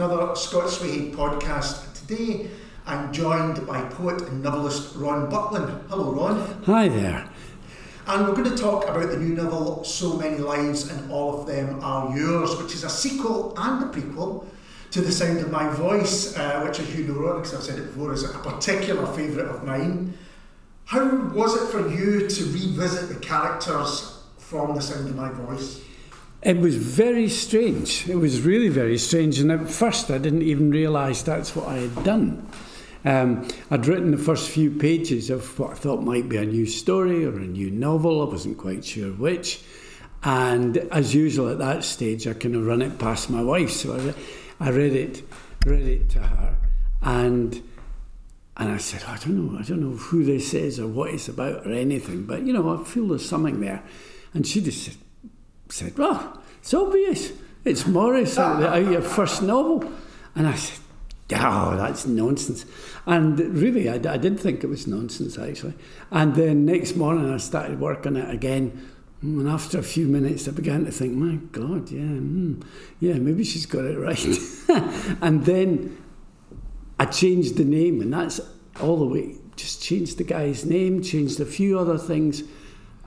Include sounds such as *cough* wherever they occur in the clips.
another Scots Way podcast. Today, I'm joined by poet and novelist Ron Butlin. Hello, Ron. Hi there. And we're going to talk about the new novel, So Many Lives, and All of Them Are Yours, which is a sequel and a prequel to The Sound of My Voice, uh, which, as you know, Ron, because I've said it before, is a particular favourite of mine. How was it for you to revisit the characters from The Sound of My Voice? It was very strange. It was really very strange. And at first, I didn't even realise that's what I had done. Um, I'd written the first few pages of what I thought might be a new story or a new novel. I wasn't quite sure which. And as usual at that stage, I kind of run it past my wife. So I, re- I read it, read it to her, and and I said, I don't know, I don't know who this is or what it's about or anything, but you know, I feel there's something there. And she just said, said, Well, it's obvious. It's Morris uh, out of uh, your first novel. And I said, Oh, that's nonsense. And really, I, I did think it was nonsense, actually. And then next morning, I started working it again. Mm, and after a few minutes, I began to think, my God, yeah, mm, yeah, maybe she's got it right. *laughs* and then I changed the name, and that's all the way. Just changed the guy's name, changed a few other things,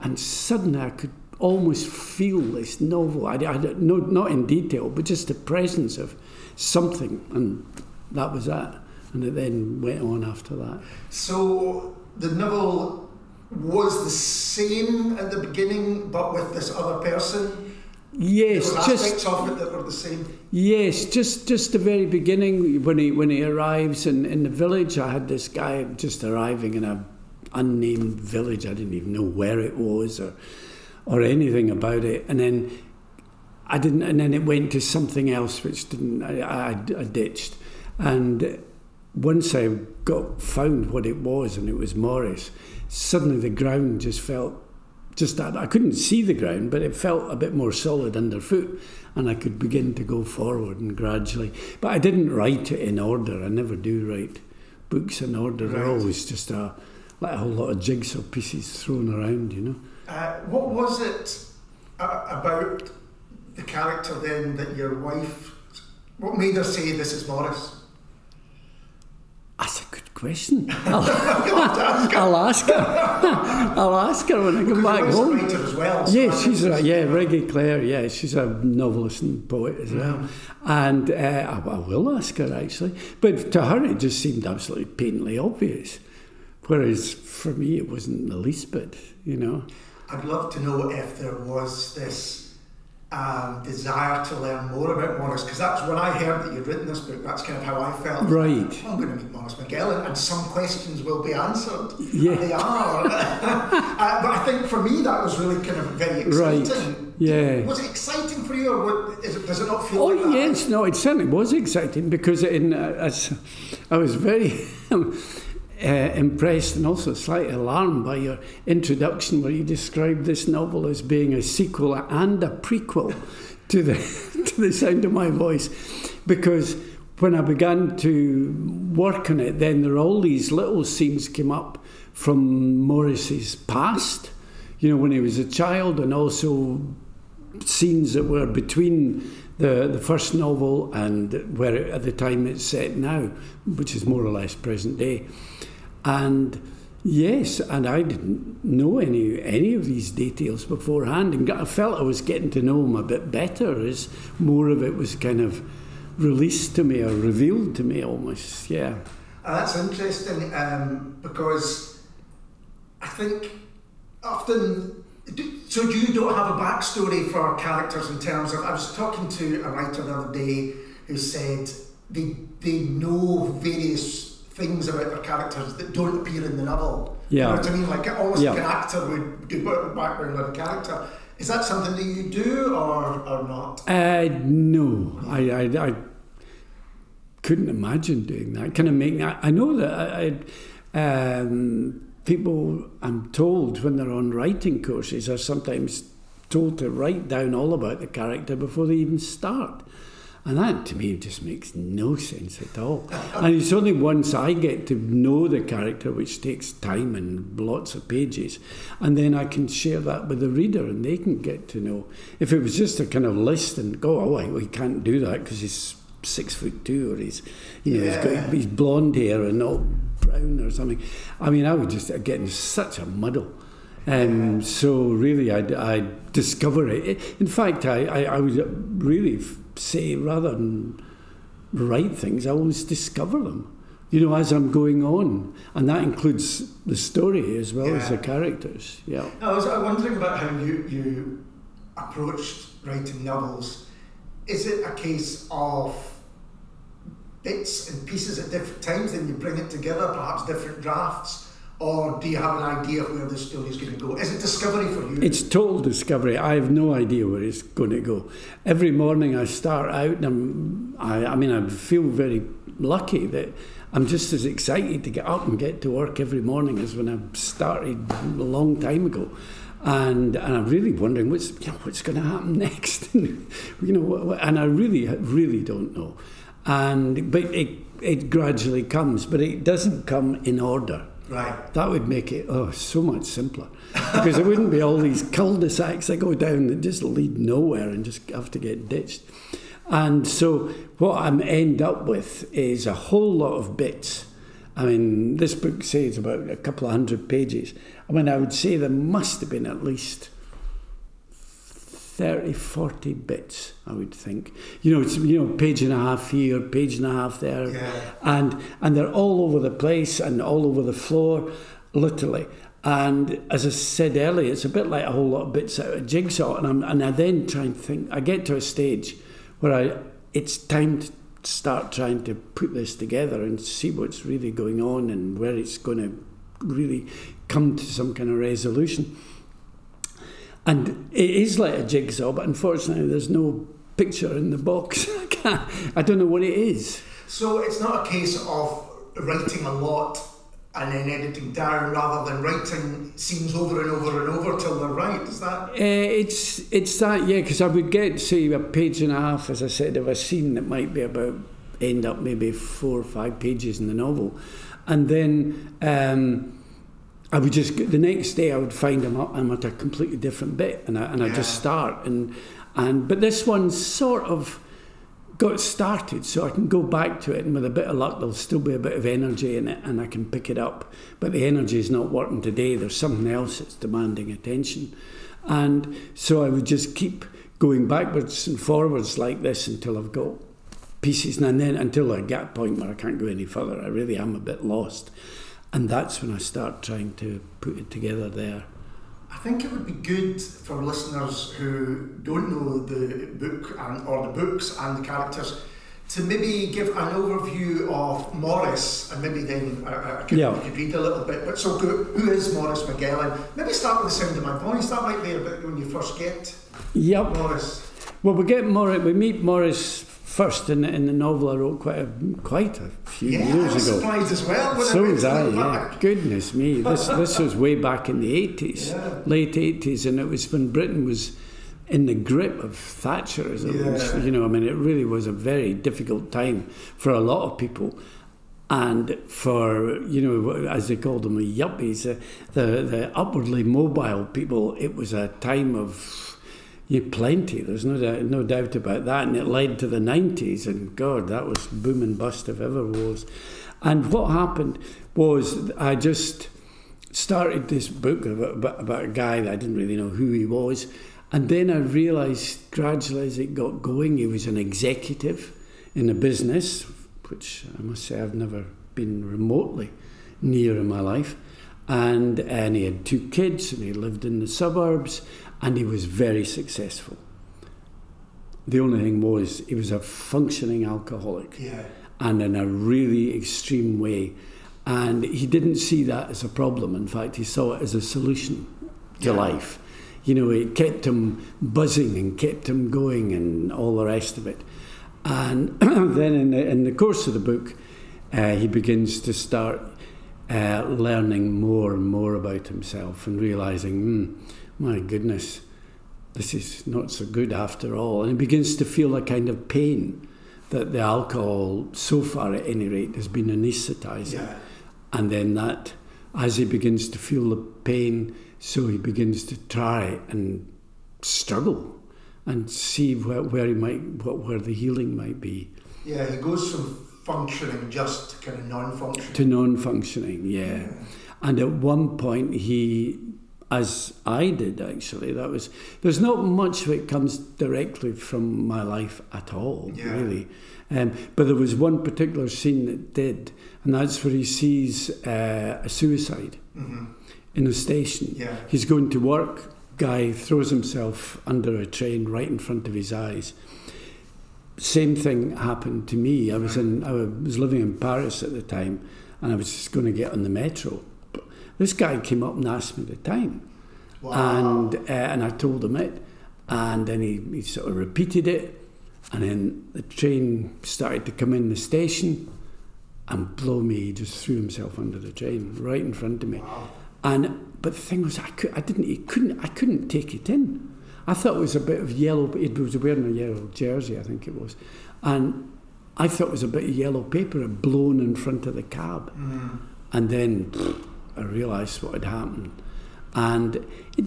and suddenly I could almost feel this novel. I, I no, not in detail, but just the presence of something, and that was that. And it then went on after that. So the novel was the same at the beginning, but with this other person. Yes, just of it that were the same. Yes, just just the very beginning when he when he arrives in, in the village. I had this guy just arriving in a unnamed village. I didn't even know where it was or or anything about it. And then I didn't. And then it went to something else, which didn't. I, I, I ditched. And once I got found what it was, and it was Morris, suddenly the ground just felt just that I couldn't see the ground, but it felt a bit more solid underfoot, and I could begin to go forward and gradually. But I didn't write it in order. I never do write books in order. They're always just a like a whole lot of jigsaw pieces thrown around, you know. Uh, what was it uh, about the character then that your wife? What made her say this is Morris? That's a good question. *laughs* I'll, *laughs* I'll ask her. *laughs* I'll ask her when I come back home. a writer as well. so Yeah, she's a, yeah, Regi Claire. Yeah, she's a novelist and poet as well. And uh, I, I will ask her actually, but to her it just seemed absolutely painfully obvious, whereas for me it wasn't the least bit. You know. I'd love to know if there was this um, desire to learn more about Morris, because that's when I heard that you'd written this book. That's kind of how I felt. Right. I'm going to meet Morris Magellan, and some questions will be answered. Yeah. And they are. *laughs* uh, but I think for me that was really kind of very Right. exciting. Yeah. Was it exciting for you, or what, is it, does it not feel Oh like that? yes, no, it certainly was exciting because in uh, as I was very *laughs* uh, impressed and also slightly alarmed by your introduction, where you described this novel as being a sequel and a prequel to the *laughs* to the sound of my voice, because when I began to work on it, then there were all these little scenes came up from Morris's past, you know, when he was a child, and also scenes that were between the, the first novel and where at the time it's set now, which is more or less present day. And yes, and I didn't know any any of these details beforehand, and I felt I was getting to know him a bit better as more of it was kind of released to me or revealed to me almost. Yeah. Uh, that's interesting um, because I think often. So you don't have a backstory for characters in terms of. I was talking to a writer the other day who said they they know various things about their characters that don't appear in the novel. Yeah. You know what I mean? Like almost like an actor would do a background on a character. Is that something that you do or, or not? Uh, no, I, I, I couldn't imagine doing that. Kind of making. I, I know that I, I, um, people, I'm told, when they're on writing courses, are sometimes told to write down all about the character before they even start. And that to me just makes no sense at all. and it's only once I get to know the character, which takes time and lots of pages, and then I can share that with the reader and they can get to know. If it was just a kind of list and go, oh, oh well, he can't do that because he's six foot two or he's, you know, yeah. he's got he's blonde hair and not brown or something. I mean, I would just get in such a muddle. Um, so really, I, I discover it. In fact, I, I, I would really say rather than write things, I always discover them. You know, as I'm going on, and that includes the story as well yeah. as the characters. Yeah. I was wondering about how you you approached writing novels. Is it a case of bits and pieces at different times, then you bring it together, perhaps different drafts? or do you have an idea of where the story is going to go? Is it discovery for you? It's total discovery. I have no idea where it's going to go. Every morning I start out, and I, I mean, I feel very lucky that I'm just as excited to get up and get to work every morning as when I started a long time ago. And, and I'm really wondering what's, you know, what's going to happen *laughs* next. you know, and I really, really don't know. And, but it, it gradually comes, but it doesn't come in order Right. That would make it oh so much simpler *laughs* because it wouldn't be all these cul-de-sacs that go down that just lead nowhere and just have to get ditched. And so what I end up with is a whole lot of bits. I mean, this book says about a couple of hundred pages. I mean, I would say there must have been at least 30, 40 bits, I would think. You know, it's, you know, page and a half here, page and a half there. Yeah. And, and they're all over the place and all over the floor, literally. And as I said earlier, it's a bit like a whole lot of bits out of jigsaw. And, I'm, and I then try and think, I get to a stage where I, it's time to start trying to put this together and see what's really going on and where it's going to really come to some kind of resolution. And it is like a jigsaw, but unfortunately, there's no picture in the box. *laughs* I, I don't know what it is. So it's not a case of writing a lot and then editing down rather than writing scenes over and over and over till they're right. Is that? Uh, it's it's that yeah, because I would get say a page and a half, as I said, of a scene that might be about end up maybe four or five pages in the novel, and then. Um, I would just the next day I would find I'm, I'm at a completely different bit, and I and I just start and and but this one sort of got started, so I can go back to it, and with a bit of luck, there'll still be a bit of energy in it, and I can pick it up. But the energy is not working today. There's something else that's demanding attention, and so I would just keep going backwards and forwards like this until I've got pieces, and then until I get a point where I can't go any further. I really am a bit lost. And that's when I start trying to put it together there. I think it would be good for listeners who don't know the book and, or the books and the characters to maybe give an overview of Morris and maybe then I, I could, yeah. could read a little bit. But so, who is Morris Magellan? Maybe start with the sound of my voice. That might be a bit when you first get yep. Morris. Well, we get Morris. We meet Morris first in the, in the novel I wrote quite a quite a few yeah, years I was ago. surprised as well. So was I. Yeah. Goodness me, this this *laughs* was way back in the eighties, yeah. late eighties, and it was when Britain was in the grip of Thatcherism. Yeah. You know, I mean, it really was a very difficult time for a lot of people. And for, you know, as they called them, the yuppies, the, the upwardly mobile people, it was a time of you plenty. There's no doubt, no doubt about that. And it led to the 90s, and God, that was boom and bust if ever was. And what happened was I just started this book about, about a guy that I didn't really know who he was. And then I realised gradually as it got going, he was an executive in a business, which I must say I've never been remotely near in my life. And, and he had two kids and he lived in the suburbs and he was very successful. The only thing was he was a functioning alcoholic, yeah. and in a really extreme way. And he didn't see that as a problem. In fact, he saw it as a solution to yeah. life. You know, it kept him buzzing and kept him going and all the rest of it. And *clears throat* then in the, in the course of the book, uh, he begins to start uh, learning more and more about himself and realizing, mm, my goodness, this is not so good after all. And he begins to feel a kind of pain that the alcohol, so far at any rate, has been anaesthetising. Yeah. And then that, as he begins to feel the pain, so he begins to try and struggle and see where, where he might, what, where the healing might be. Yeah, he goes from functioning just to kind of non-functioning. To non-functioning, yeah. And at one point, he, as I did actually, that was there's not much of it comes directly from my life at all, Yeah. really. Um, but there was one particular scene that did, and that's where he sees uh, a suicide hmm in a station. Yeah. He's going to work. Guy throws himself under a train right in front of his eyes. Same thing happened to me. I was in. I was living in Paris at the time, and I was just going to get on the metro. This guy came up and asked me the time, Wow. and uh, and I told him it, and then he, he sort of repeated it, and then the train started to come in the station, and blow me, he just threw himself under the train right in front of me. Wow. And but the thing was, I, could, I didn't, he couldn't, I couldn't take it in. I thought it was a bit of yellow. He was wearing a yellow jersey, I think it was, and I thought it was a bit of yellow paper blown in front of the cab. Mhm. And then pfft, I realised what had happened, and it,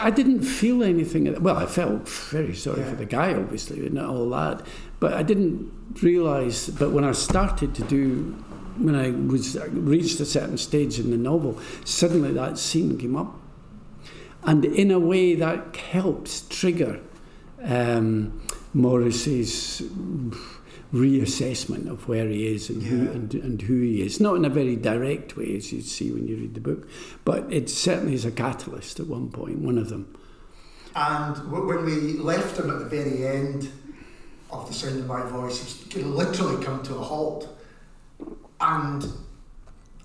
I didn't feel anything. Well, I felt very sorry Yeah. for the guy, obviously, and all that, but I didn't realise. But when I started to do, when I was reached a certain stage in the novel, suddenly that scene came up, and in a way that helps trigger um, Morris's reassessment of where he is and, who, and, and who he is. Not in a very direct way, as you see when you read the book, but it certainly is a catalyst at one point, one of them. And when we left him at the very end of the sound of my voice, to literally come to a halt. And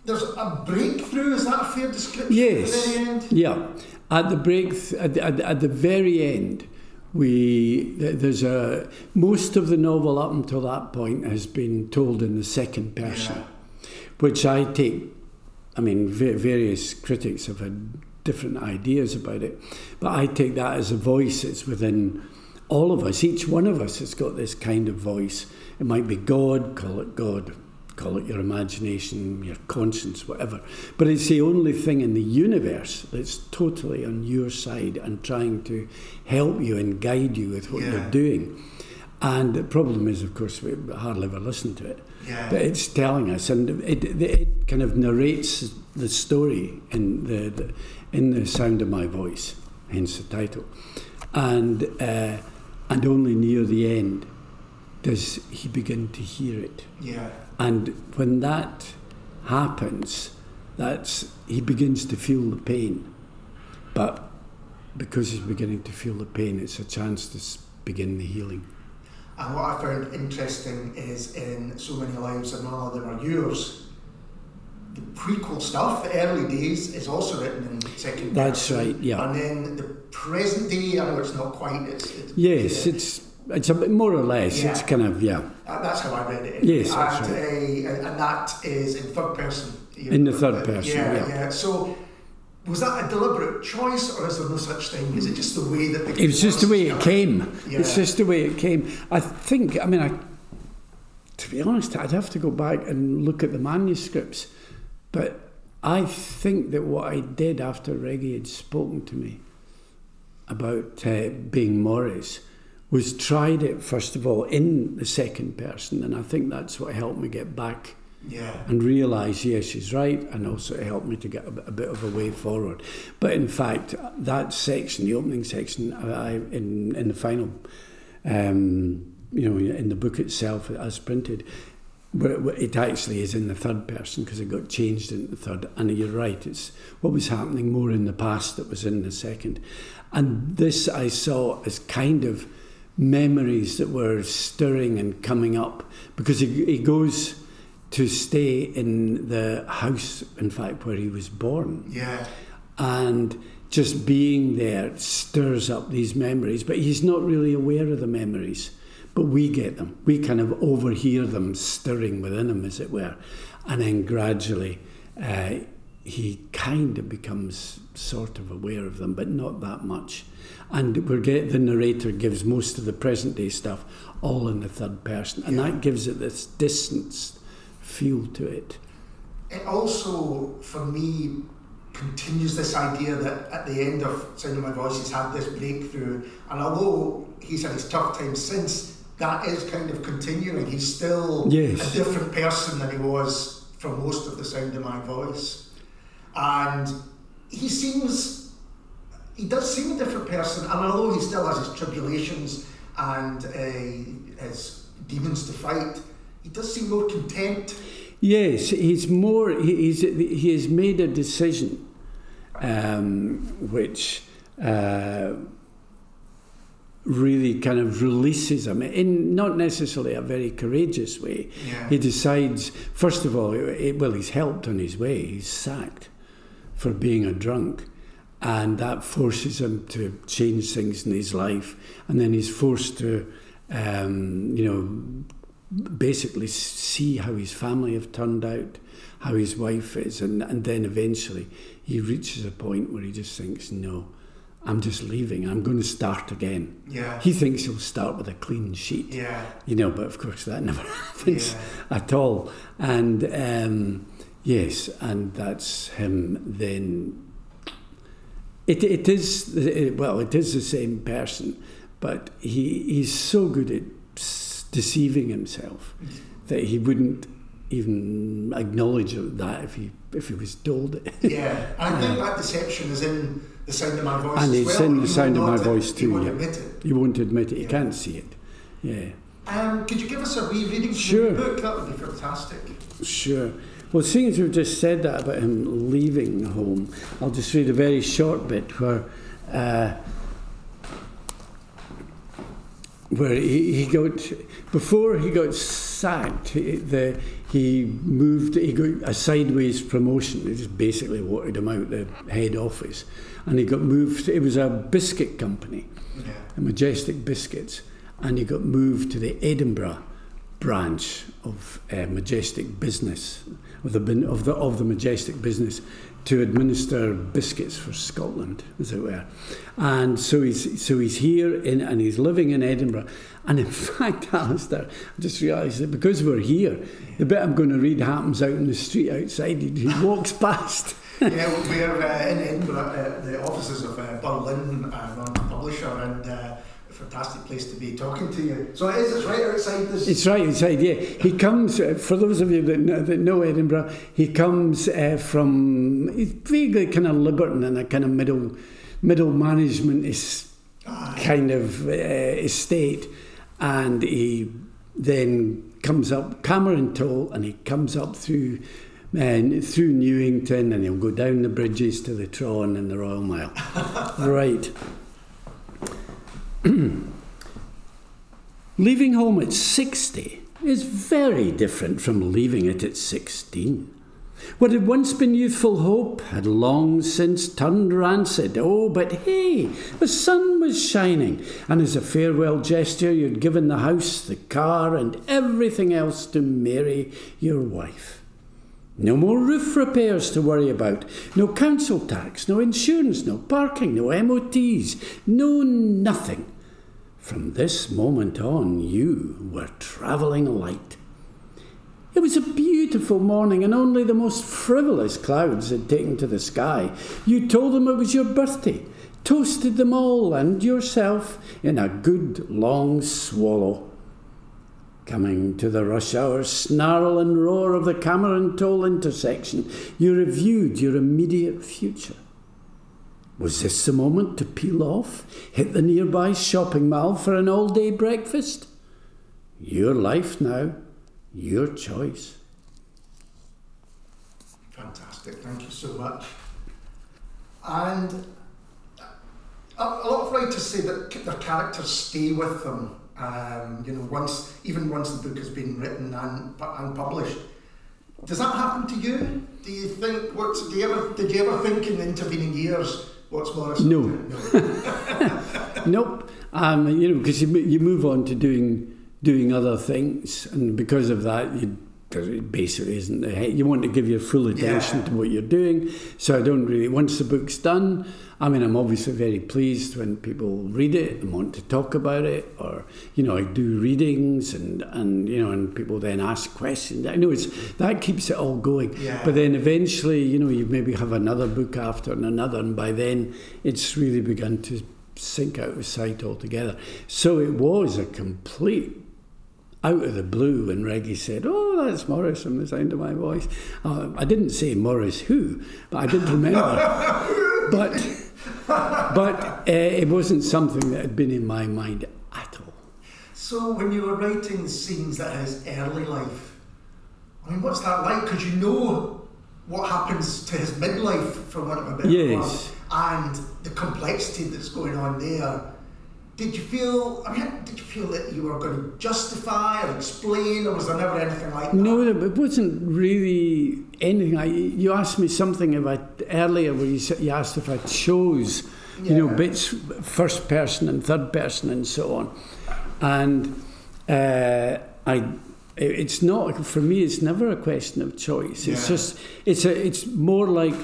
there's a breakthrough. Is that a fair description? Yes. At the very end. Yeah, at the break, at, the- at, the- at the very end, we there's a most of the novel up until that point has been told in the second person, Yeah. which I take. I mean, va- various critics have had different ideas about it, but I take that as a voice that's within all of us. Each one of us has got this kind of voice. It might be God, call it God, call it your imagination, your conscience, whatever. But it's the only thing in the universe that's totally on your side and trying to help you and guide you with what Yeah. you're doing. And the problem is, of course, we hardly ever listen to it. Yeah. But it's telling us, and it, it, it kind of narrates the story in the, the in the sound of my voice, hence the title. And uh, and only near the end does he begin to hear it. Yeah. And when that happens, that's he begins to feel the pain. But because he's beginning to feel the pain, it's a chance to begin the healing. And what I found interesting is in So Many Lives and None of Them Are Yours, the prequel stuff, the early days, is also written in second That's person. right, yeah. And then the present day, I know it's not quite, it's, it's Yes, it's it's a bit more or less. It's kind of yeah. Uh, that's how I read it. Yes, and, right. uh, and that is in third person. In the third person, Yeah, yeah. yeah. So, was that a deliberate choice, or is there no such thing? Is it just the way that the It was just the way it came. It's just the way it came. I think. I mean, I. To be honest, I'd have to go back and look at the manuscripts, but I think that what I did after Regi had spoken to me about uh, being Morris was tried it first of all in the second person, and I think that's what helped me get back Yeah. and realise, yes, she's right, and also it helped me to get a, bit- a bit of a way forward. But in fact, that section, the opening section, I, in in the final, um, you know, in the book itself as printed, but it, it actually is in the third person because it got changed in the third. And you're right, it's what was happening more in the past that was in the second. And this I saw as kind of memories that were stirring and coming up because he, he goes to stay in the house, in fact, where he was born. Yeah. And just being there stirs up these memories, but he's not really aware of the memories. But we get them. We kind of overhear them stirring within him, as it were. And then gradually, uh, he kind of becomes sort of aware of them, but not that much. And we're get, the narrator gives most of the present day stuff all in the third person, and Yeah. that gives it this distance feel to it. It also, for me, continues this idea that at the end of Sound of My Voice, he's had this breakthrough, and although he's had his tough times since, that is kind of continuing. He's still Yes. a different person than he was for most of the Sound of My Voice, and he seems, he does seem a different person, and although he still has his tribulations and uh, his demons to fight, he does seem more content. Yes, he's more. He's he has made a decision, um, which uh, really kind of releases him in not necessarily a very courageous way. Yeah. He decides, first of all, it, well, he's helped on his way. He's sacked for being a drunk. And that forces him to change things in his life. And then he's forced to, um, you know, basically see how his family have turned out, how his wife is. And, and then eventually he reaches a point where he just thinks, no, I'm just leaving. I'm going to start again. Yeah. He thinks he'll start with a clean sheet Yeah. you know, but of course that *laughs* never happens Yeah. at all. And um, yes, and that's him then. It, it is, it, well, it is the same person, but he, he's so good at deceiving himself that he wouldn't even acknowledge that if he, if he was told it. Yeah, I think that deception is in the sound of my voice. And it's well. in He the sound of my voice He too, won't yeah. admit it. You won't admit it, you Yeah. can't see it. Yeah. Um, could you give us a wee reading from Sure. the book? That would be fantastic. Sure. Well, seeing as we've just said that about him leaving home, I'll just read a very short bit where uh, where he, he got before he got sacked. He, the, he moved. He got a sideways promotion. They just basically wanted him out the head office, and he got moved. It was a biscuit company. Yeah. Majestic Biscuits, and he got moved to the Edinburgh branch of uh, Majestic Biscuits, of the, of the of the Majestic Biscuits, to administer biscuits for Scotland, as it were. And so he's so he's here in and he's living in Edinburgh. And in *laughs* fact, Alistair, I just realised that because we're here, the bit I'm going to read happens out in the street outside. He, he walks past. *laughs* yeah, we're uh, in Edinburgh at the offices of uh, Birlinn, uh, publisher, and uh, fantastic place to be talking to you. So it is, it's right outside this. It's right inside, yeah. He comes, uh, for those of you that know, that know Edinburgh, he comes uh, from, he's vaguely kind of Liberton and a kind of middle middle management is Aye. kind of uh, estate. And he then comes up Cameron Toll and he comes up through uh, through Newington and he'll go down the bridges to the Tron and the Royal Mile. *laughs* right. *clears throat* Leaving home at 60 is very different from leaving it at 16. What had once been youthful hope had long since turned rancid. Oh, but hey, the sun was shining, and as a farewell gesture, you'd given the house, the car, and everything else to Mary, your wife. No more roof repairs to worry about, no council tax, no insurance, no parking, no MOTs, no nothing. From this moment on, you were travelling light. It was a beautiful morning, and only the most frivolous clouds had taken to the sky. You told them it was your birthday, toasted them all and yourself in a good long swallow. Coming to the rush hour snarl and roar of the Cameron Toll intersection, you reviewed your immediate future. Was this the moment to peel off, hit the nearby shopping mall for an all day breakfast? Your life now, your choice. Fantastic, thank you so much. And a, lot of writers say that their characters stay with them. Um, you know, once even once the book has been written and, and published. Does that happen to you? Do you think what's do you ever did you ever think in the intervening years what's Morrison? No. no. *laughs* Nope. Um, you know, because you, you move on to doing doing other things, and because of that, you because it basically isn't. You want to give your full attention Yeah. to what you're doing. So I don't really. Once the book's done, I mean, I'm obviously very pleased when people read it and want to talk about it, or you know, I do readings and and you know, and people then ask questions. I know it's that keeps it all going. Yeah. But then eventually, you know, you maybe have another book after and another, and by then it's really begun to sink out of sight altogether. So it was a complete out of the blue when Regi said, "Oh, that's Morris from the sound of my voice." Uh, I didn't say Morris who, but I did remember. *laughs* but but uh, it wasn't something that had been in my mind at all. So when you were writing scenes that his early life, I mean, what's that like? Because you know what happens to his midlife, for want of a better Yes. word, and the complexity that's going on there. Did you feel? I mean, did you feel that you were going to justify or explain, or was there never anything like that? No, it wasn't really anything. I, you asked me something about earlier where you, you asked if I chose, you know, bits first person and third person and so on, and uh, I. It's not for me. It's never a question of choice. It's Yeah. just it's a it's more like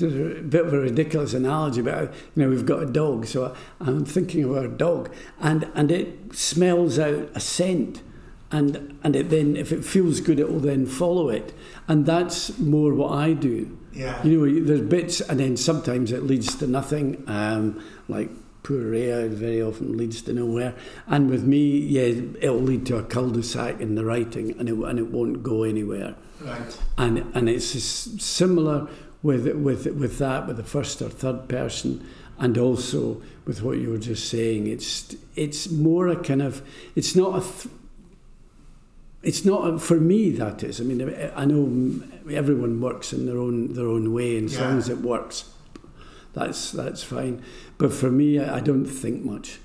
there's a bit of a ridiculous analogy, but you know we've got a dog, so I'm thinking of our dog, and and it smells out a scent, and and it then if it feels good, it will then follow it, and that's more what I do. Yeah. You know, there's bits, and then sometimes it leads to nothing, um, like. Poor Rhea very often leads to nowhere, and with me, yeah, it'll lead to a cul-de-sac in the writing, and it and it won't go anywhere Right. and and it's similar with with with that with the first or third person and also with what you were just saying it's it's more a kind of it's not a th- it's not a, for me that is. I mean i know everyone works in their own their own way and as long as it works that's that's fine. But for me i, I don't think much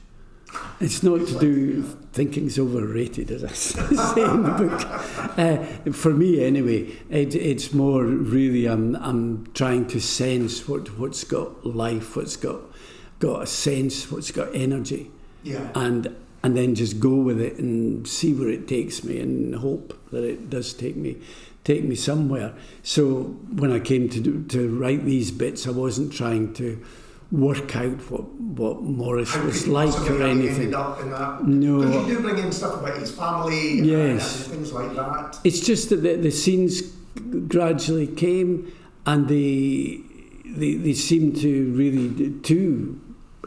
it's not to do thinking's overrated, as I *laughs* say in the book. Uh, for me, anyway, it, it's more really I'm I'm trying to sense what what's got life, what's got got a sense, what's got energy, Yeah. and and then just go with it and see where it takes me, and hope that it does take me take me somewhere. So when I came to do, to write these bits, I wasn't trying to work out what what Morris How was like or anything. ended up in that? No. Because you do bring in stuff about his family Yes. and things like that. It's just that the, the scenes gradually came and they, they they seem to really do,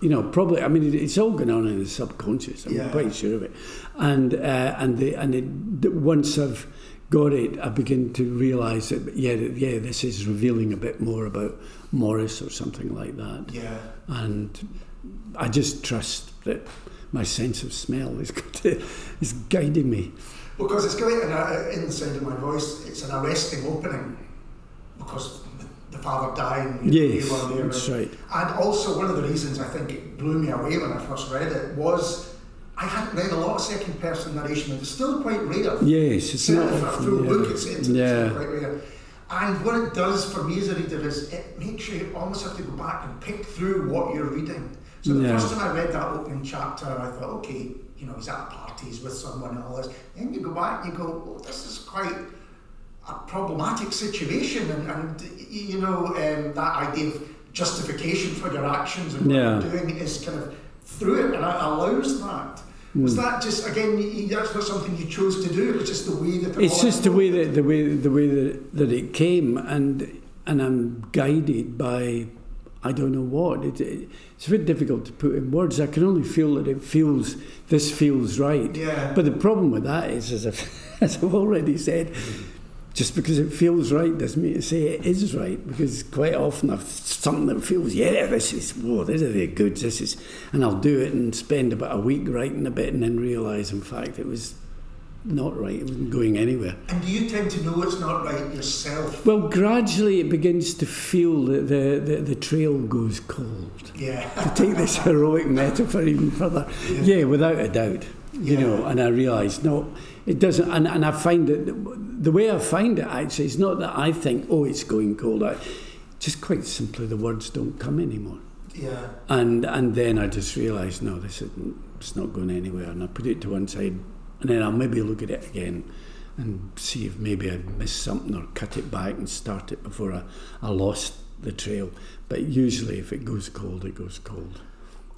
you know probably I mean it- it's all going on in the subconscious I'm Yeah. quite sure of it and uh, and they and it, once I've got it I begin to realise that yeah yeah this is revealing a bit more about Morris or something like that Yeah. and I just trust that my sense of smell is *laughs* is guiding me Because it's great in, a, in the sound of my voice, it's an arresting opening because the father died and you, Yes, you that's right. And also, one of the reasons I think it blew me away when I first read it was I hadn't read a lot of second person narration, and it's still quite rare. Yes, it's Certainly not for a full yeah. book, it's, it's, yeah. quite rare. And what it does for me as a reader is it makes you almost have to go back and pick through what you're reading. So the Yeah. first time I read that opening chapter, I thought, okay, you know, he's at he's with someone and all this. Then you go back and you go, oh, this is quite a problematic situation, and, and you know, um, that idea of justification for your actions and what Yeah. you're doing is kind of through it, and it allows that. Was Hmm. that just again? That's not something you chose to do. It was just the way that it It's just the way that the way the way that, that it came, and and I'm guided by I don't know what. It, it, it's very difficult to put in words. I can only feel that it feels this feels right. Yeah. But the problem with that is, as I've, *laughs* as I've already said, just because it feels right doesn't mean to say it is right. Because quite often I've something that feels, yeah, this is whoa, this is the goods. This is, and I'll do it and spend about a week writing a bit, and then realise, in fact, it was not right. It wasn't going anywhere. And do you tend to know it's not right yourself? Well, gradually it begins to feel that the, the, the trail goes cold. Yeah. To take this *laughs* heroic metaphor even further, yeah, without a doubt, you Yeah. know. And I realise no, it doesn't. And, and I find that the way I find it actually is not that I think, oh, it's going cold. I, just quite simply, the words don't come anymore. Yeah. And and then I just realised, no, this isn't. It's not going anywhere. And I put it to one side, and then I'll maybe look at it again and see if maybe I'd missed something or cut it back and start it before I, I lost the trail. But usually, if it goes cold, it goes cold.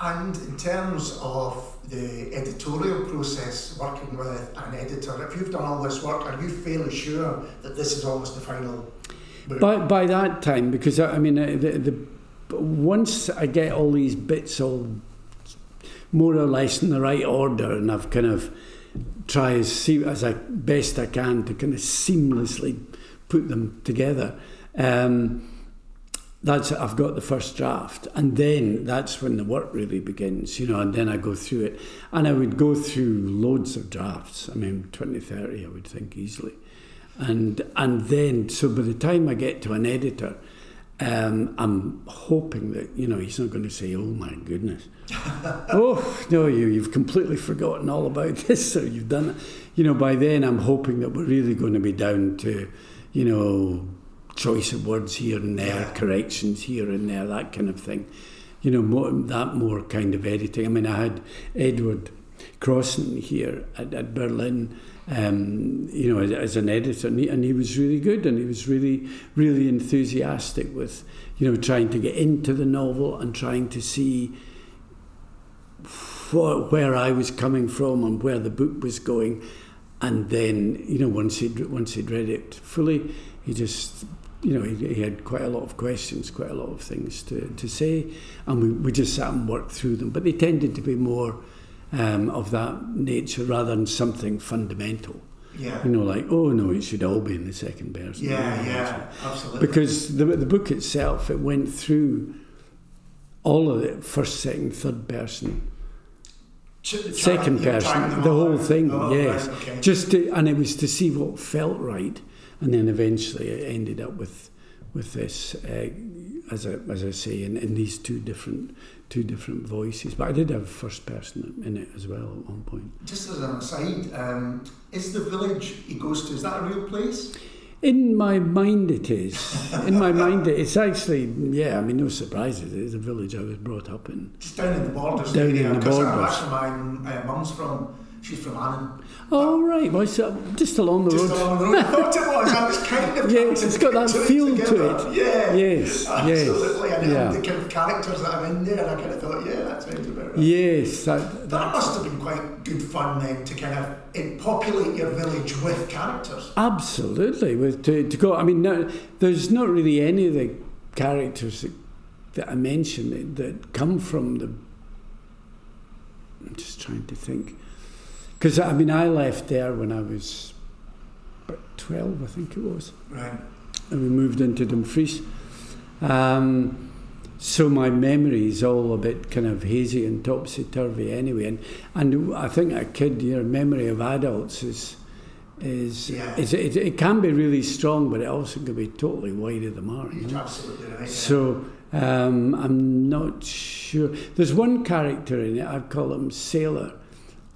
And in terms of the editorial process, working with an editor, if you've done all this work, are you fairly sure that this is almost the final? By, by that time, because I, I mean, uh, the, the, once I get all these bits all more or less in the right order, and I've kind of try as see as I best I can to kind of seamlessly put them together. Um, that's I've got the first draft, and then that's when the work really begins, you know. And then I go through it, and I would go through loads of drafts. I mean, 20, 30, I would think easily, and and then so by the time I get to an editor, um, I'm hoping that you know he's not going to say, "Oh my goodness, *laughs* oh no, you you've completely forgotten all about *laughs* this, or you've done it." You know, by then I'm hoping that we're really going to be down to, you know, choice of words here and there, corrections here and there, that kind of thing. You know, more, that more kind of editing. I mean, I had Edward Crossan here at, at Birlinn um, you know, as, as, an editor, and he, and he was really good, and he was really, really enthusiastic with, you know, trying to get into the novel and trying to see what, where I was coming from and where the book was going, and then, you know, once he'd once he'd read it fully, he just you know, he, he, had quite a lot of questions, quite a lot of things to, to say, and we, we just sat and worked through them. But they tended to be more um, of that nature rather than something fundamental. Yeah. You know, like, oh no, it should all be in the second person. Yeah, yeah, absolutely. Because the, the book itself, it went through all of it first, second, third person. Ch- second person, the whole thing, oh, yes. Right, okay. Just to, and it was to see what felt right, and then eventually it ended up with with this, uh, as I as I say, in, in these two different two different voices. But I did have first person in it as well at one point. Just as an aside, um, is the village he goes to, is that a real place? In my mind, it is. In my mind, it's actually, yeah, I mean, no surprises. It's a village I was brought up in. Just down in the borders. Down in the borders. That's where my uh, mum's from. She's from Annan. Oh, right. Well, so just along the Just road. along the road. I thought it was. I was kind of. yes, it's got that feel to it. Yeah. Yes, yes, Absolutely. And yeah. the kind of characters that are in there, and I kind of thought, yeah, that sounds about right. Yes, that, That that, must have been quite good fun then to kind of eh, populate your village with characters. absolutely. With to, to go, I mean, no, there's not really any of the characters that, that I mentioned that, that come from the. I'm just trying to think. Because, I mean, I left there when I was about 12, I think it was. Right. and we moved into Dumfries. Um, so my memory is all a bit kind of hazy and topsy turvy anyway, and and I think a kid, your memory of adults is is, Yeah. is it, it can be really strong, but it also can be totally wide of the mark. absolutely right. So um, I'm not sure. There's one character in it. I'd call him Sailor,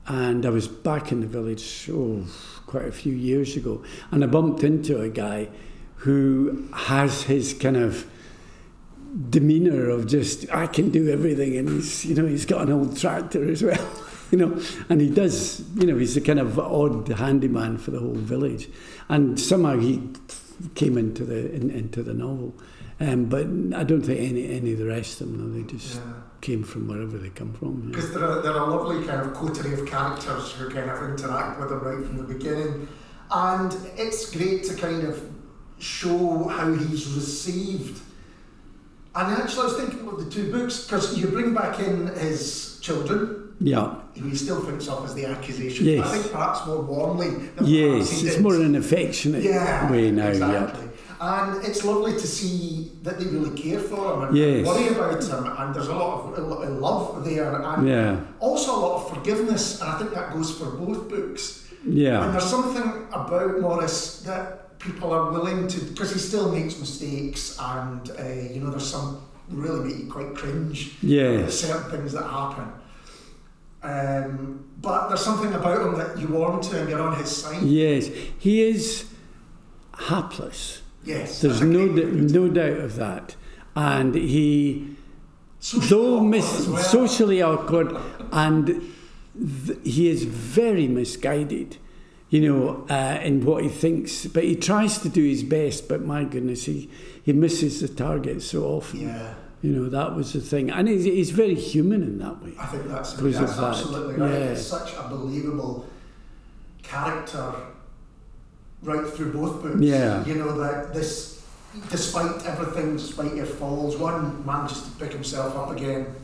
and I was back in the village oh quite a few years ago, and I bumped into a guy who has his kind of demeanour of just I can do everything, and he's you know he's got an old tractor as well. *laughs* You know, and he does. You know, he's a kind of odd handyman for the whole village, and somehow he came into the in, into the novel. Um, but I don't think any any of the rest of them. They just Yeah. Came from wherever they come from. Because they're a, they're a lovely kind of coterie of characters who kind of interact with them right from the beginning. And it's great to kind of show how he's received. And actually, I was thinking about the two books because you bring back in his children, Yeah. who he still thinks of as the accusation. Yes. I think perhaps more warmly Yes, it's did. more an affectionate yeah, way now. Exactly. And it's lovely to see that they really care for him and Yes. worry about him, and there's a lot of a lot of love there, and Yeah. also a lot of forgiveness, and I think that goes for both books. Yeah, And there's something about Morris that people are willing to, because he still makes mistakes, and uh, you know, there's some really make you quite cringe. Yeah, Certain things that happen. Um, but there's something about him that you warm to and you're on his side. Yes. He is hapless. Yes. There's no d- no doubt of that. And he, Socially though mis- well. socially awkward, and th- he is very misguided. you know, uh, in what he thinks. But he tries to do his best. But my goodness, he he misses the target so often. Yeah. You know, that was the thing. And he's, he's very human in that way. I think that's, that's of that, absolutely right. yeah. It's such a believable character right through both books. Yeah. You know, that this, despite everything, despite your falls, one manages to pick himself up again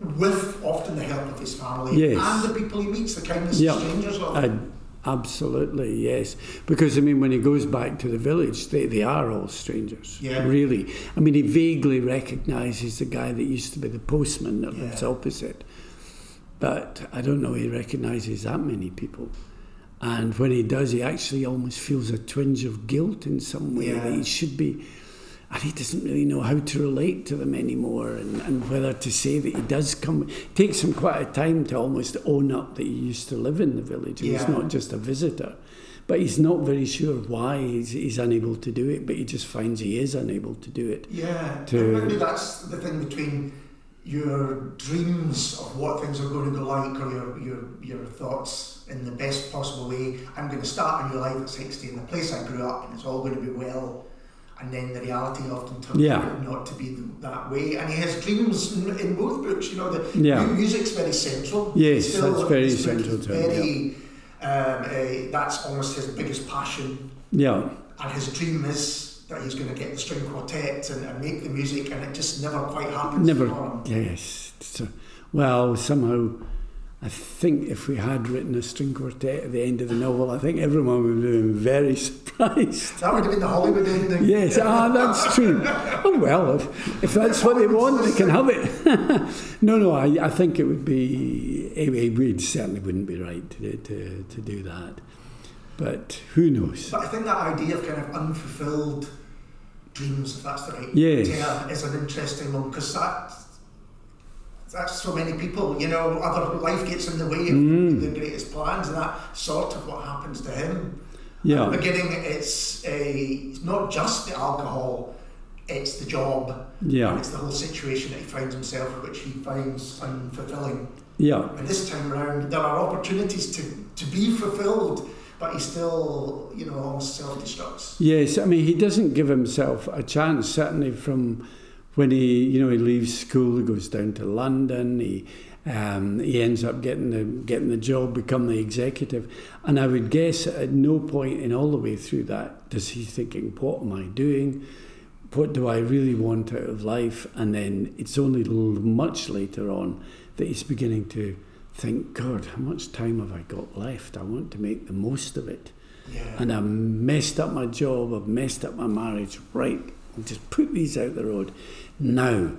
with often the help of his family Yes. and the people he meets, the kindness Yeah. of strangers. I, absolutely, yes. Because, I mean, when he goes back to the village, they, they are all strangers. Yeah. Really. I mean, he vaguely recognises the guy that used to be the postman that lives opposite. But I don't know, he recognises that many people. And when he does, he actually almost feels a twinge of guilt in some way Yeah. that he should be. And he doesn't really know how to relate to them anymore and, and whether to say that he does come. It takes him quite a time to almost own up that he used to live in the village. and He's not just a visitor. But he's not very sure why he's, he's unable to do it, but he just finds he is unable to do it. Yeah, to- maybe that's the thing between your dreams of what things are going to go like, or your your your thoughts in the best possible way. I'm going to start a new life at 60 in the place I grew up, and it's all going to be well. And then the reality often turns Yeah. out not to be th- that way. And he has dreams in, in both books. You know, the Yeah. mu- music's very central. Yes, Still, that's very central to him, Very, um, uh, that's almost his biggest passion Yeah, and his dream is that he's going to get the string quartet and, and make the music, and it just never quite happens never. Yes. So, well, somehow, I think if we had written a string quartet at the end of the novel, I think everyone would have been very *laughs* surprised. That would have been the Hollywood ending. Yes, ah, that's true. Oh well, if, if that's what they want, they can have it. *laughs* *laughs* no, no, I, I think it would be. It would certainly wouldn't be right to, to to do that. But who knows? But I think that idea of kind of unfulfilled dreams, if that's the right Yes. term, is an interesting one because that. That's so many people, you know, other life gets in the way of Mm. the greatest plans, and that sort of what happens to him. Yeah. At the beginning, it's a, it's not just the alcohol, it's the job, Yeah. and it's the whole situation that he finds himself in, which he finds unfulfilling. Yeah. And this time around, there are opportunities to, to be fulfilled, but he still, you know, almost self-destructs. Yes, I mean he doesn't give himself a chance. Certainly from when he, you know, he leaves school, he goes down to London. He um, he ends up getting the getting the job, become the executive. And I would guess at no point in all the way through that does he thinking, "What am I doing? What do I really want out of life?" And then it's only much later on that he's beginning to think, "God, how much time have I got left? I want to make the most of it." Yeah. and I've messed up my job, I've messed up my marriage, right, just put these out the road. Now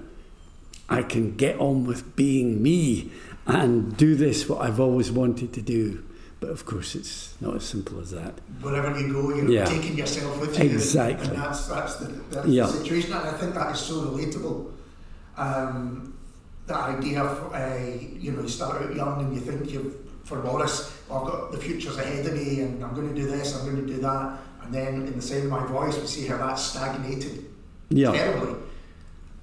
I can get on with being me and do this, what I've always wanted to do. But of course, it's not as simple as that. Wherever you go, you're Yeah. taking yourself with you. Exactly. And that's, that's, the, that's Yeah. the situation. And I think that is so relatable. Um, that idea of, uh, you know, you start out young and you think you've, for Morris, well, I've got the future's ahead of me and I'm going to do this, I'm going to do that. And then in the sound of my voice, we see how that's stagnated Yeah, terribly.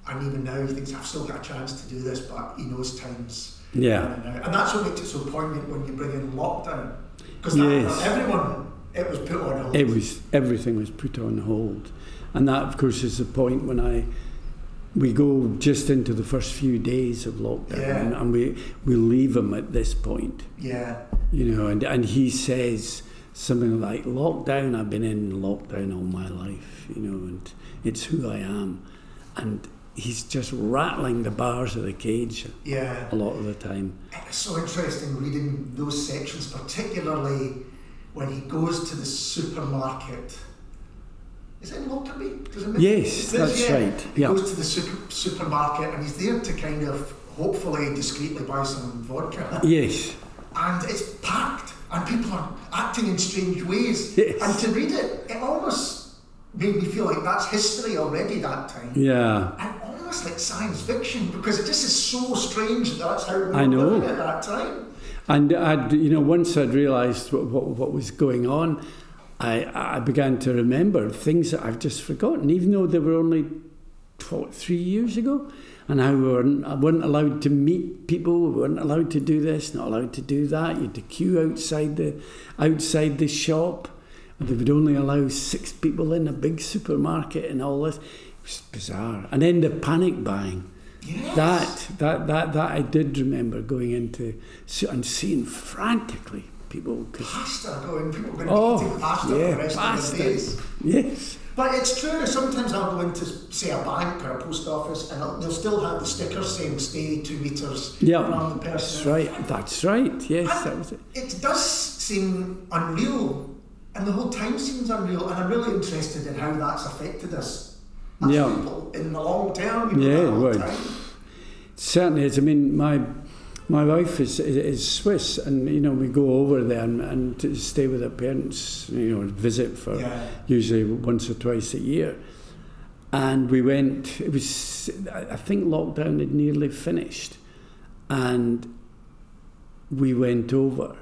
And even now, he thinks, I've still got a chance to do this, but he knows times. yeah, out. And that's what makes it so poignant when you bring in lockdown. Because Yes. everyone, it was put on hold. it was everything was put on hold, and that, of course, is the point when I we go just into the first few days of lockdown, Yeah. and, and we we leave him at this point. Yeah. you know, and, and he says something like, lockdown, I've been in lockdown all my life, you know, and it's who I am. And he's just rattling the bars of the cage Yeah. a lot of the time. It's so interesting reading those sections, particularly when he goes to the supermarket. Is it in Lockerbie? Does it Yes, it that's right, He yeah. goes to the super, supermarket and he's there to kind of hopefully discreetly buy some vodka. Yes, and it's packed and people are acting in strange ways. Yes. And to read it, it almost made me feel like that's history already that time. yeah, And almost like science fiction because it just is so strange that that's how we I were know. living at that time. And I'd, you know, once I'd realised what, what, what was going on, I, I began to remember things that I've just forgotten, even though they were only what, three years ago. and how we weren't, weren't allowed to meet people, we weren't allowed to do this, not allowed to do that. You had to queue outside the outside the shop. They would only allow six people in a big supermarket and all this. It was bizarre. And then the panic buying. Yes. That, that, that, that I did remember going into and seeing frantically people. Pasta going, people going oh, to eat pasta yeah, for the rest pasta. of the days. Yes. But it's true, sometimes I'll go into, say, a bank or a post office and they'll still have the stickers saying stay two metres Yeah, from the that's person. right. That's right. Yes, And that was it. It does seem unreal, and the whole time seems unreal, and I'm really interested in how that's affected us as Yeah. people in the long term. You know, Yeah, the whole well, time. certainly is. I mean, my my wife is, is Swiss, and you know we go over there and, and stay with her parents. You know, visit for yeah. usually once or twice a year. And we went. It was I think lockdown had nearly finished, and we went over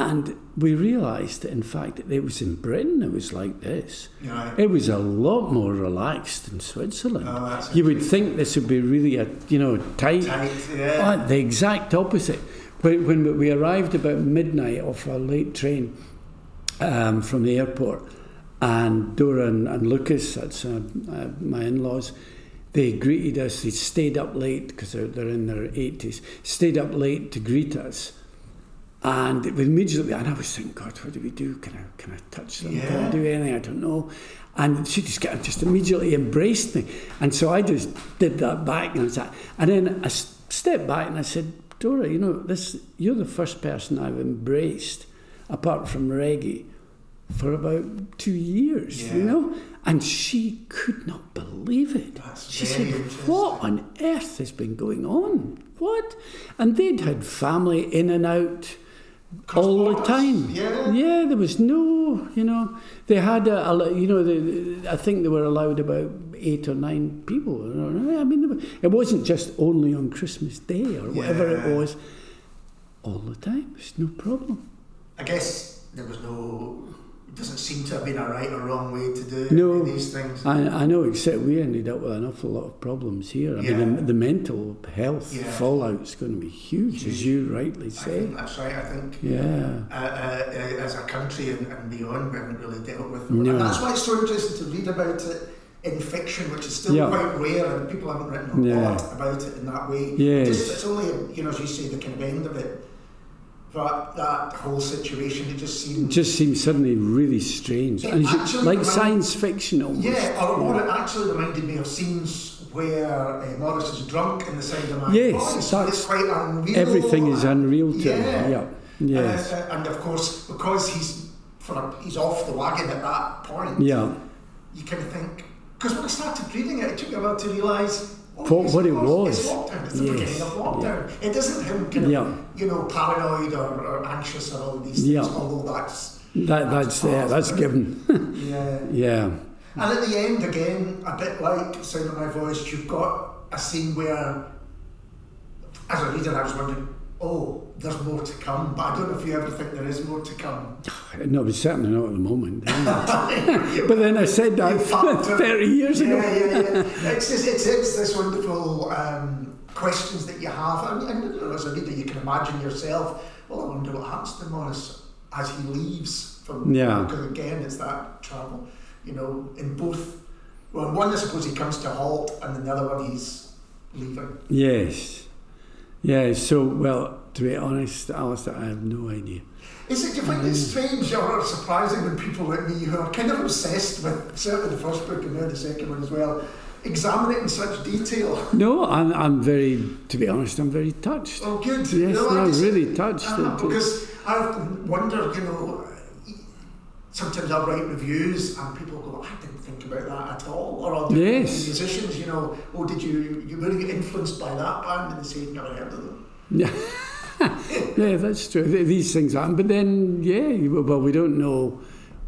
And we realised that, in fact, it was in Britain, it was like this. Yeah. It was a lot more relaxed in Switzerland. Oh, you would think this would be really a you know tight. Tight, yeah. Oh, the exact opposite. When, when we arrived about midnight off a late train um, from the airport, and Dora and, and Lucas, that's uh, uh, my in-laws, they greeted us. They stayed up late because they're, they're in their 80s. Stayed up late to greet us. And it was immediately, and I was thinking, God, what do we do? Can I, can I touch them? Can I do anything? I don't know. And she just, got, just immediately embraced me. And so I just did that back and I was and then I stepped back and I said, Dora, you know, this, you're the first person I've embraced, apart from Regi, for about two years, you know? And she could not believe it. That's she said. What on earth has been going on? What? And they'd had family in and out all the time. yeah. yeah, there was no, you know, they had a, a you know, they, I think they were allowed about eight or nine people. I mean, were- it wasn't just only on Christmas Day or whatever Yeah. it was. All the time, it's no problem. I guess there was no. It doesn't seem to have been a right or wrong way to do No. these things. I, I know, except we ended up with an awful lot of problems here. I Yeah. mean, the, the mental health Yeah. is going to be huge, as you rightly I say. think that's right. I think Yeah. uh, uh, as a country and, and beyond, we haven't really dealt with it. No. And that's why it's so interesting to read about it in fiction, which is still Yeah. quite rare, and people haven't written a Yeah. lot about it in that way. Yes. Just, it's only, you know, as you say, the kind of end of it. But that whole situation, it just seems. just seems suddenly really strange. And actually like science fiction almost. Yeah, or what it actually reminded me of scenes where uh, Morris is drunk in the sound of my Yes, voice. that's- it's quite unreal. Everything is unreal to yeah. him. Yeah. Yes. Uh, uh, and of course, because he's for he's off the wagon at that point. Yeah. You kind of think because when I started reading it, it took me a while to realise. What- it course, It's was. lockdown. It's the Yes, beginning of lockdown. It isn't him kind of, Yeah. you know, paranoid or, or anxious or all these things. Yeah. Although that's That, that's yeah, that's given. *laughs* yeah. yeah. And at the end, again, a bit like Sound of My Voice, you've got a scene where, as a reader, I was wondering, oh, there's more to come. But I don't know if you ever think there is more to come. *sighs* No, but certainly not at the moment. *laughs* *laughs* but then I said that You factor- *laughs* 30 years ago. Yeah, yeah, yeah. It's, just, it's, it's this wonderful um, questions that you have. And, and you know, as a reader, you can imagine yourself, well, I wonder what happens to Morris as he leaves from. Yeah. Because again, it's that travel, you know, in both. Well, one, I suppose he comes to a halt, and in the other one, he's leaving. Yes. Yeah, so, well, to be honest, Alistair, I have no idea. Is it, do you find it strange or surprising when people like me who are kind of obsessed with certainly the first book and now the second one as well, examine it in such detail? No, I'm, I'm very, to be honest, I'm very touched. Oh, good. Yes, No, I no, just- really touched. Uh, because I often wonder, you know, sometimes I'll write reviews and people go, I about that at all. Or I'll Yes. musicians, you know, oh, did you, you really get influenced by that band? And they say, never heard of them. Yeah. *laughs* yeah, that's true. These things happen, but then, yeah, well, we don't know.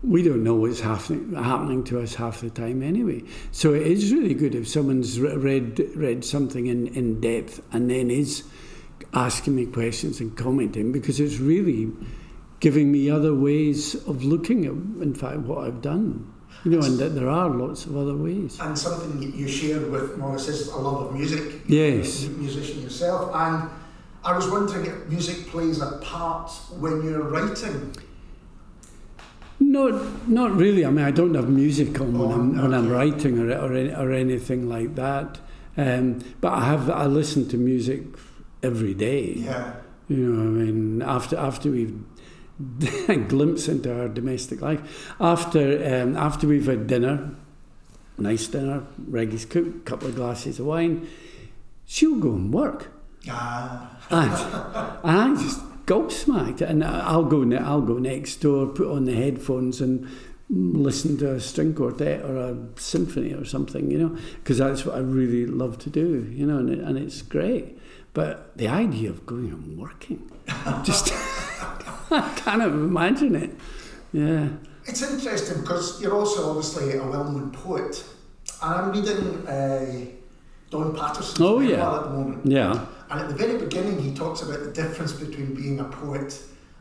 We don't know what's happening happening to us half the time anyway. So it is really good if someone's read read something in, in depth and then is asking me questions and commenting because it's really giving me other ways of looking at, in fact, what I've done. You know, and that there are lots of other ways. And something you shared with Morris is a love of music. Yes. Musician yourself. And I was wondering if music plays a part when you're writing. Not, not really. I mean, I don't have music on when Oh, I'm when I'm writing or or, or anything like that. Um, but I have I listen to music every day. Yeah. You know, I mean, after after we've a *laughs* glimpse into our domestic life, after um, after we've had dinner, nice dinner, Regi's cooked, couple of glasses of wine, she'll go and work, Ah. and, and I just gobsmacked, and I'll go ne- I'll go next door, put on the headphones, and listen to a string quartet or a symphony or something, you know, because that's what I really love to do, you know, and, it, and it's great. But the idea of going and working, just *laughs* *laughs* I can't imagine it. Yeah. It's interesting because you're also obviously a well-known poet, and I'm reading uh, Don Paterson's Oh, yeah. at the moment. Yeah. And at the very beginning, he talks about the difference between being a poet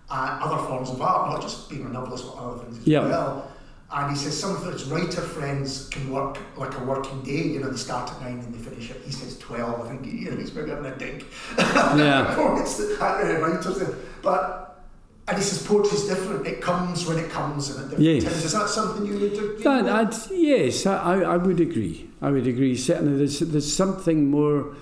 and other forms of art, not just being a novelist, but other things as Yeah. well. And he says some of his writer friends can work like a working day. You know, they start at nine and they finish at, he says 12. I think you know, he's maybe having a dig. Yeah. *laughs* Poets, uh, writers. But, and he says poetry's different. It comes when it comes and at different Yes. times. Is that something you would agree That? I'd, yes, I, I would agree. I would agree. Certainly, there's, there's something more.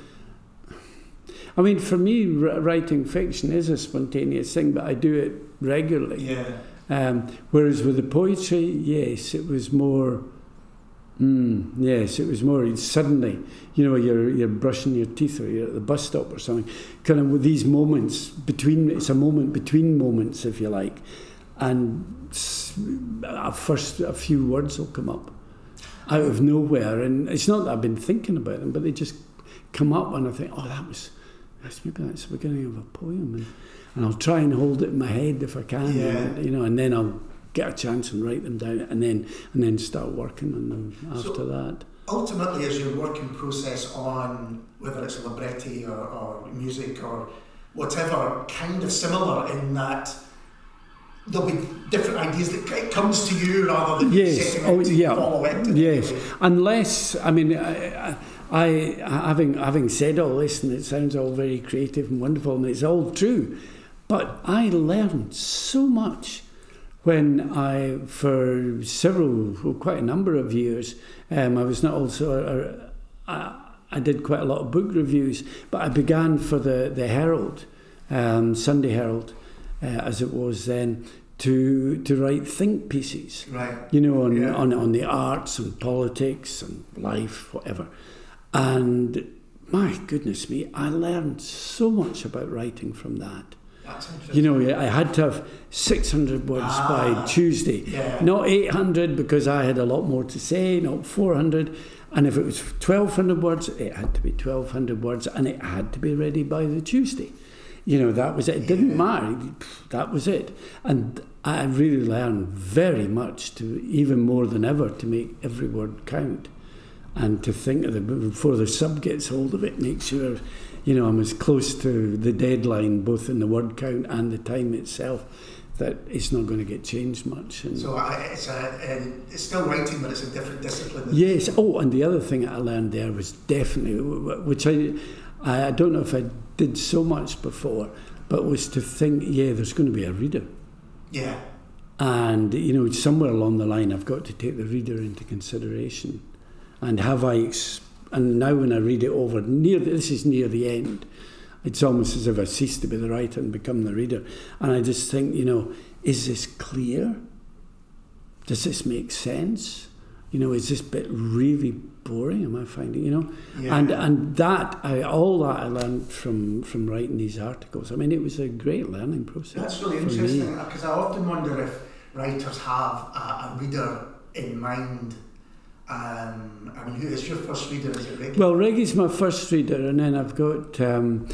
I mean, for me, writing fiction is a spontaneous thing, but I do it regularly. Yeah. Um, whereas with the poetry, yes, it was more. Mm, yes, it was more suddenly, you know, you're you're brushing your teeth or you're at the bus stop or something. Kind of with these moments between, it's a moment between moments, if you like, and a first a few words will come up out of nowhere, and it's not that I've been thinking about them, but they just come up, and I think, oh, that was that's maybe that's the beginning of a poem, and, and I'll try and hold it in my head if I can, Yeah. and, you know, and then I'll get a chance and write them down, and then and then start working on them after So- that. ultimately is your working process on whether it's a libretti or, or music or whatever kind of similar in that there'll be different ideas that it comes to you rather than Yes. setting Oh, yeah. follow it. Yes. Unless, I mean, I, I, I having having said all this, and it sounds all very creative and wonderful, and it's all true, but I learned so much when I, for several, well, quite a number of years, um, I was not also, a, I, I did quite a lot of book reviews, but I began for the, the Herald, um, Sunday Herald, uh, as it was then, to, to write think pieces Right. you know, on, Yeah. on, on the arts and politics and life, whatever. And my goodness me, I learned so much about writing from that. You know, I had to have 600 words Ah, by Tuesday, yeah. not 800 because I had a lot more to say, not 400. And if it was 1200 words, it had to be 1200 words and it had to be ready by the Tuesday. You know, that was it. It didn't Yeah. matter. That was it. And I really learned very much to, even more than ever, to make every word count and to think of the before the sub gets hold of it, make sure, you know, I'm as close to the deadline, both in the word count and the time itself, that it's not going to get changed much. And So I, it's, a, it's still writing, but it's a different discipline. yes. Oh, and the other thing I learned there was definitely, which I, I don't know if I did so much before, but was to think, yeah, there's going to be a reader. Yeah. And, you know, somewhere along the line, I've got to take the reader into consideration. And have I, ex- and now when I read it over, near this is near the end, it's almost as if I cease to be the writer and become the reader. And I just think, you know, is this clear? Does this make sense? You know, is this bit really boring? Am I finding, you know? Yeah. And and that I, all that I learned from from writing these articles. I mean, it was a great learning process. That's really interesting because I often wonder if writers have a, a reader in mind. Um, I mean, who is your first reader? Is it Rick? Well, Regi's my first reader, and then I've got um,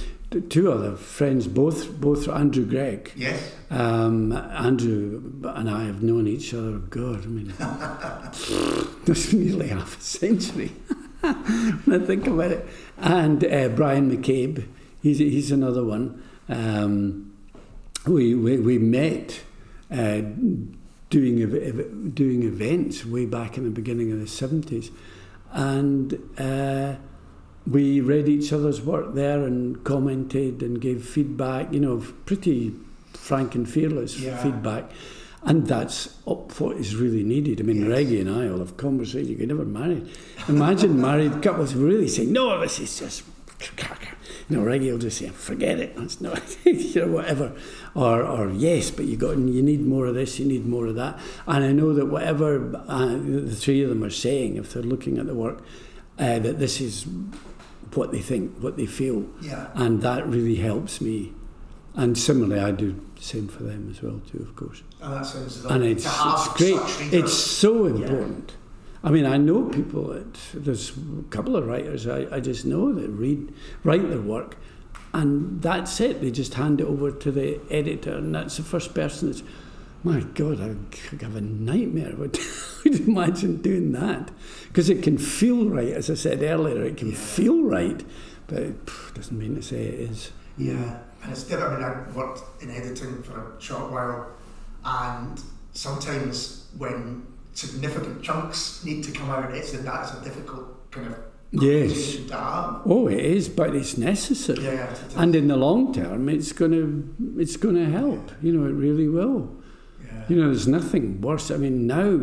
two other friends, both both Andrew Greig. yes. Um, Andrew and I have known each other. God, I mean, *laughs* that's nearly half a century *laughs* when I think about it. And uh, Brian McCabe, he's he's another one. Um, we, we we met uh, doing ev- ev- doing events way back in the beginning of the seventies, and uh, we read each other's work there and commented and gave feedback. You know, pretty frank and fearless Yeah. feedback. And that's up what is really needed. I mean, Yes. Regi and I will have conversations you could never marry. Imagine married couples really saying, no, this is just you know, Regi will just say, forget it, that's not, *laughs* you know, whatever. Or, or yes, but you got, you need more of this, you need more of that. And I know that whatever uh, the three of them are saying, if they're looking at the work, uh, that this is what they think, what they feel. Yeah. And that really helps me. And similarly, I do the same for them as well, too, of course. And that sounds And it's, it's great. It's so important. I mean, I know people that there's a couple of writers I, I just know that read write their work, and that's it. They just hand it over to the editor, and that's the first person that's. My God, I have a nightmare. Would *laughs* would imagine doing that because it can feel right. As I said earlier, it can Yeah. feel right, but it doesn't mean to say it is. Yeah, and it's different. I mean, I worked in editing for a short while, and sometimes when significant chunks need to come out, it's and that's a difficult kind of Yes. conversation to have. Oh, it is, but it's necessary. Yeah, And in the long term, it's going to it's to help. You know, it really will. yeah. You know, there's nothing worse. I mean, now,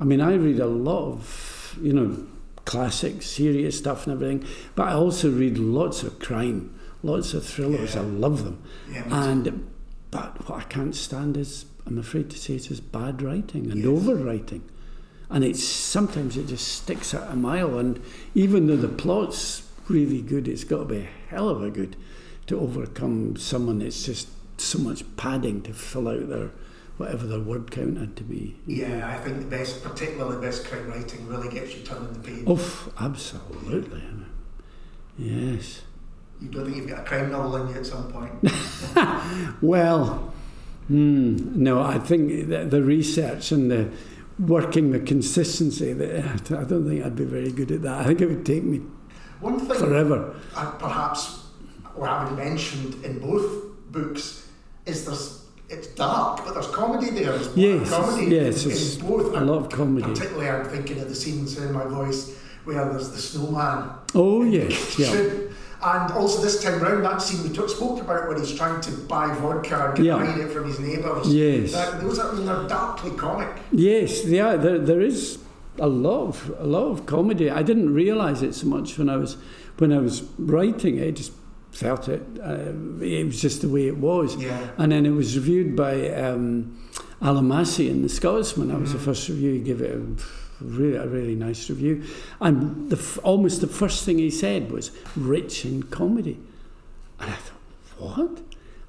I mean, I read a lot of you know classic, serious stuff and everything, but I also read lots of crime, lots of thrillers. Yeah. I love them. yeah. And but what I can't stand is, I'm afraid to say, it is just bad writing and Yes. overwriting. And it's sometimes it just sticks at a mile. And even though the plot's really good, it's got to be a hell of a good to overcome someone that's just so much padding to fill out their whatever their word count had to be. yeah, I think the best, particularly the best crime writing, really gets you turning the page. Oh, absolutely. Yes. You don't think you've got a crime novel in you at some point? *laughs* Well, hmm, no, I think the, the research and the working the consistency, the, I don't think I'd be very good at that. I think it would take me One thing, forever. uh, perhaps, or haven't mentioned in both books, is there's it's dark, but there's comedy there. There's Yes, comedy yes, in, it's both. lot of comedy. Particularly, I'm thinking of the scenes in my voice where there's the snowman. Oh, yes, yeah. *laughs* And also this time round, that scene we took, spoke about when he's trying to buy vodka and Yeah. hide it from his neighbours. Yes. That, those are, I mean, they're darkly comic. Yes, yeah, there, there is a lot of a lot of comedy. I didn't realise it so much when I was when I was writing it. I just felt it. Uh, it was just the way it was. Yeah. And then it was reviewed by um, in The Scotsman. That was the Mhm. first review. He gave it a really, a really nice review. And the, f- almost the first thing he said was rich in comedy. And I thought, what?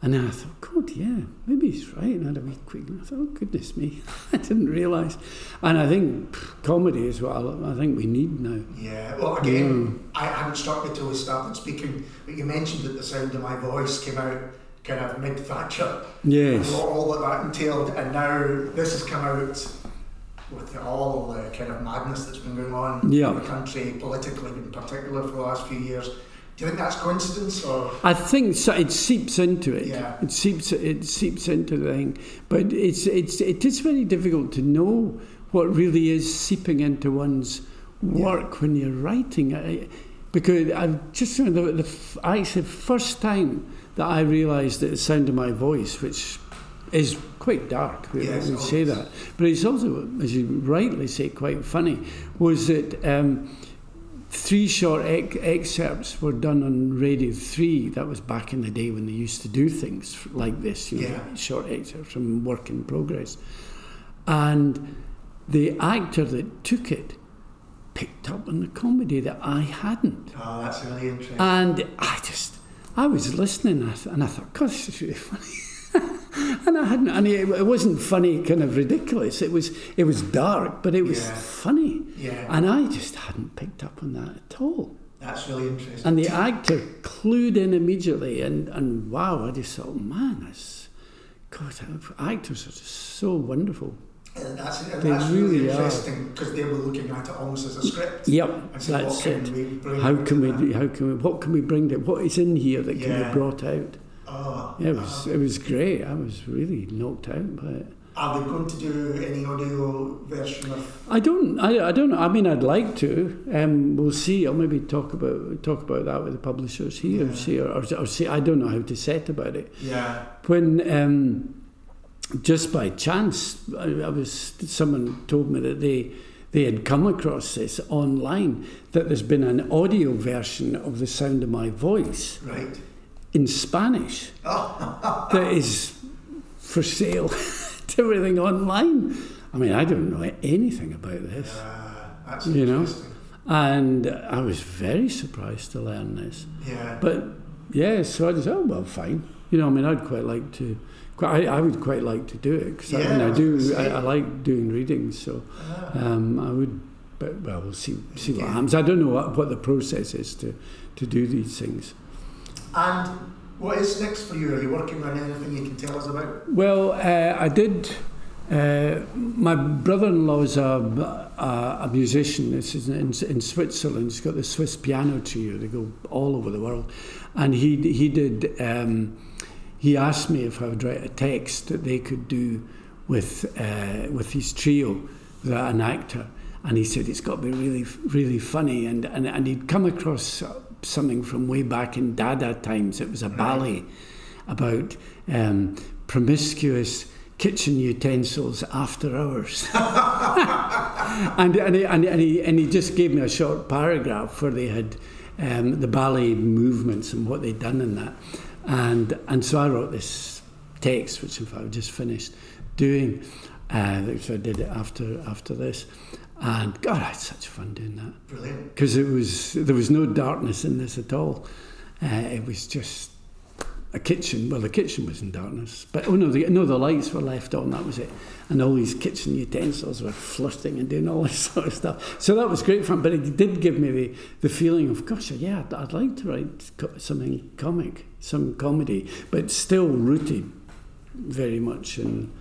And then I thought, God, yeah, maybe he's right. And I had a wee quick, and I thought, oh, goodness me, *laughs* I didn't realise. And I think pff, comedy is what I, I think we need now. Yeah, well, again, mm. I hadn't struck me till we started speaking, but you mentioned that the sound of my voice came out kind of mid Thatcher. Yes. All, all that that entailed, and now this has come out with all the kind of madness that's been going on Yeah. in the country, politically in particular, for the last few years. Do you think that's coincidence or? I think so, it seeps into it. Yeah. It seeps it seeps into the thing, but it's it's it is very difficult to know what really is seeping into one's work when you're writing. I, because I've just the, the f- actually first time that I realised that the sound of my voice, which is quite dark, we, Yes, we say that, but it's also, as you rightly say, quite funny, was that. Um, three short excerpts were done on Radio 3. That was back in the day when they used to do things like this, you know, Yeah. short excerpts from work in progress. And the actor that took it picked up on the comedy that I hadn't. Oh, that's really interesting. And I just, I was listening and I, and I thought, God, this is really *laughs* funny. *laughs* and I hadn't, and it, it wasn't funny, kind of ridiculous. It was, it was dark, but it was Yeah. funny. yeah, And I just hadn't picked up on that at all. that's really interesting. And the actor clued in immediately, and, and wow, I just thought, man, that's, God, actors are just so wonderful. And that's, and They that's really, really are. interesting because they were looking at it almost as a script. Yep, And so what that's can it. we bring How can we, that? how can we, what can we bring to, what is in here that can be brought out? Oh, Yeah, it was, it was great. I was really knocked out by it. Are they going to do any audio version of? I don't. I, I don't know. I mean, I'd like to. Um, we'll see. I'll maybe talk about talk about that with the publishers here. Yeah. See, or, or, or see. I don't know how to set about it. Yeah. When um, just by chance, I, I was someone told me that they they had come across this online that there's been an audio version of the sound of my voice Right. In Spanish *laughs* that is for sale *laughs* to everything online. I mean, I don't know anything about this. Uh, You know? And I was very surprised to learn this. Yeah. But yeah, so I just, oh, well, fine. You know, I mean, I'd quite like to, quite, I, I would quite like to do it because I mean, I I do, I. I like doing readings, so Ah. um, I would, but well, we'll see, see what happens. I don't know what, what the process is to, to do these things. And what is next for you? Are you working on anything you can tell us about? Well, uh, I did. Uh, my brother-in-law is a, a, a musician. This is in, in Switzerland. He's got the Swiss piano trio. They go all over the world, and he he did. Um, he asked me if I would write a text that they could do with uh, with his trio, without an actor. And he said it's got to be really really funny. And and, and he'd come across something from way back in Dada times. It was a ballet about um, promiscuous kitchen utensils after hours. *laughs* *laughs* and, and, he, and, he, and, he, just gave me a short paragraph where they had um, the ballet movements and what they'd done in that. And, and so I wrote this text, which in fact I've just finished doing. Uh, so I did it after, after this. And God, I had such fun doing that Brilliant. because it was there was no darkness in this at all. Uh, it was just a kitchen. Well, the kitchen was in darkness, but oh no, the, no, the lights were left on. That was it, and all these kitchen utensils were flirting and doing all *laughs* this sort of stuff. So that was great fun. But it did give me the, the feeling of gosh, yeah, I'd, I'd like to write co- something comic, some comedy, but still rooted very much in.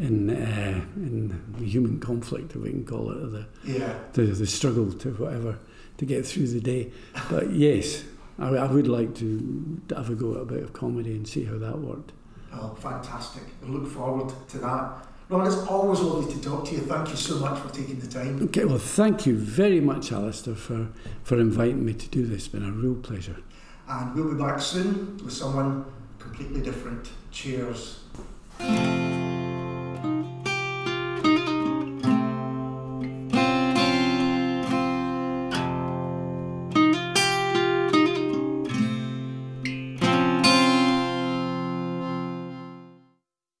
In, uh, in human conflict, if we can call it, the, Yeah. the, the struggle to whatever to get through the day. But *laughs* yes, I, I would like to have a go at a bit of comedy and see how that worked. Oh, fantastic. We look forward to that. Ron, it's always lovely to talk to you. Thank you so much for taking the time. Okay, well, thank you very much, Alistair, for, for inviting me to do this. It's been a real pleasure. And we'll be back soon with someone completely different. Cheers.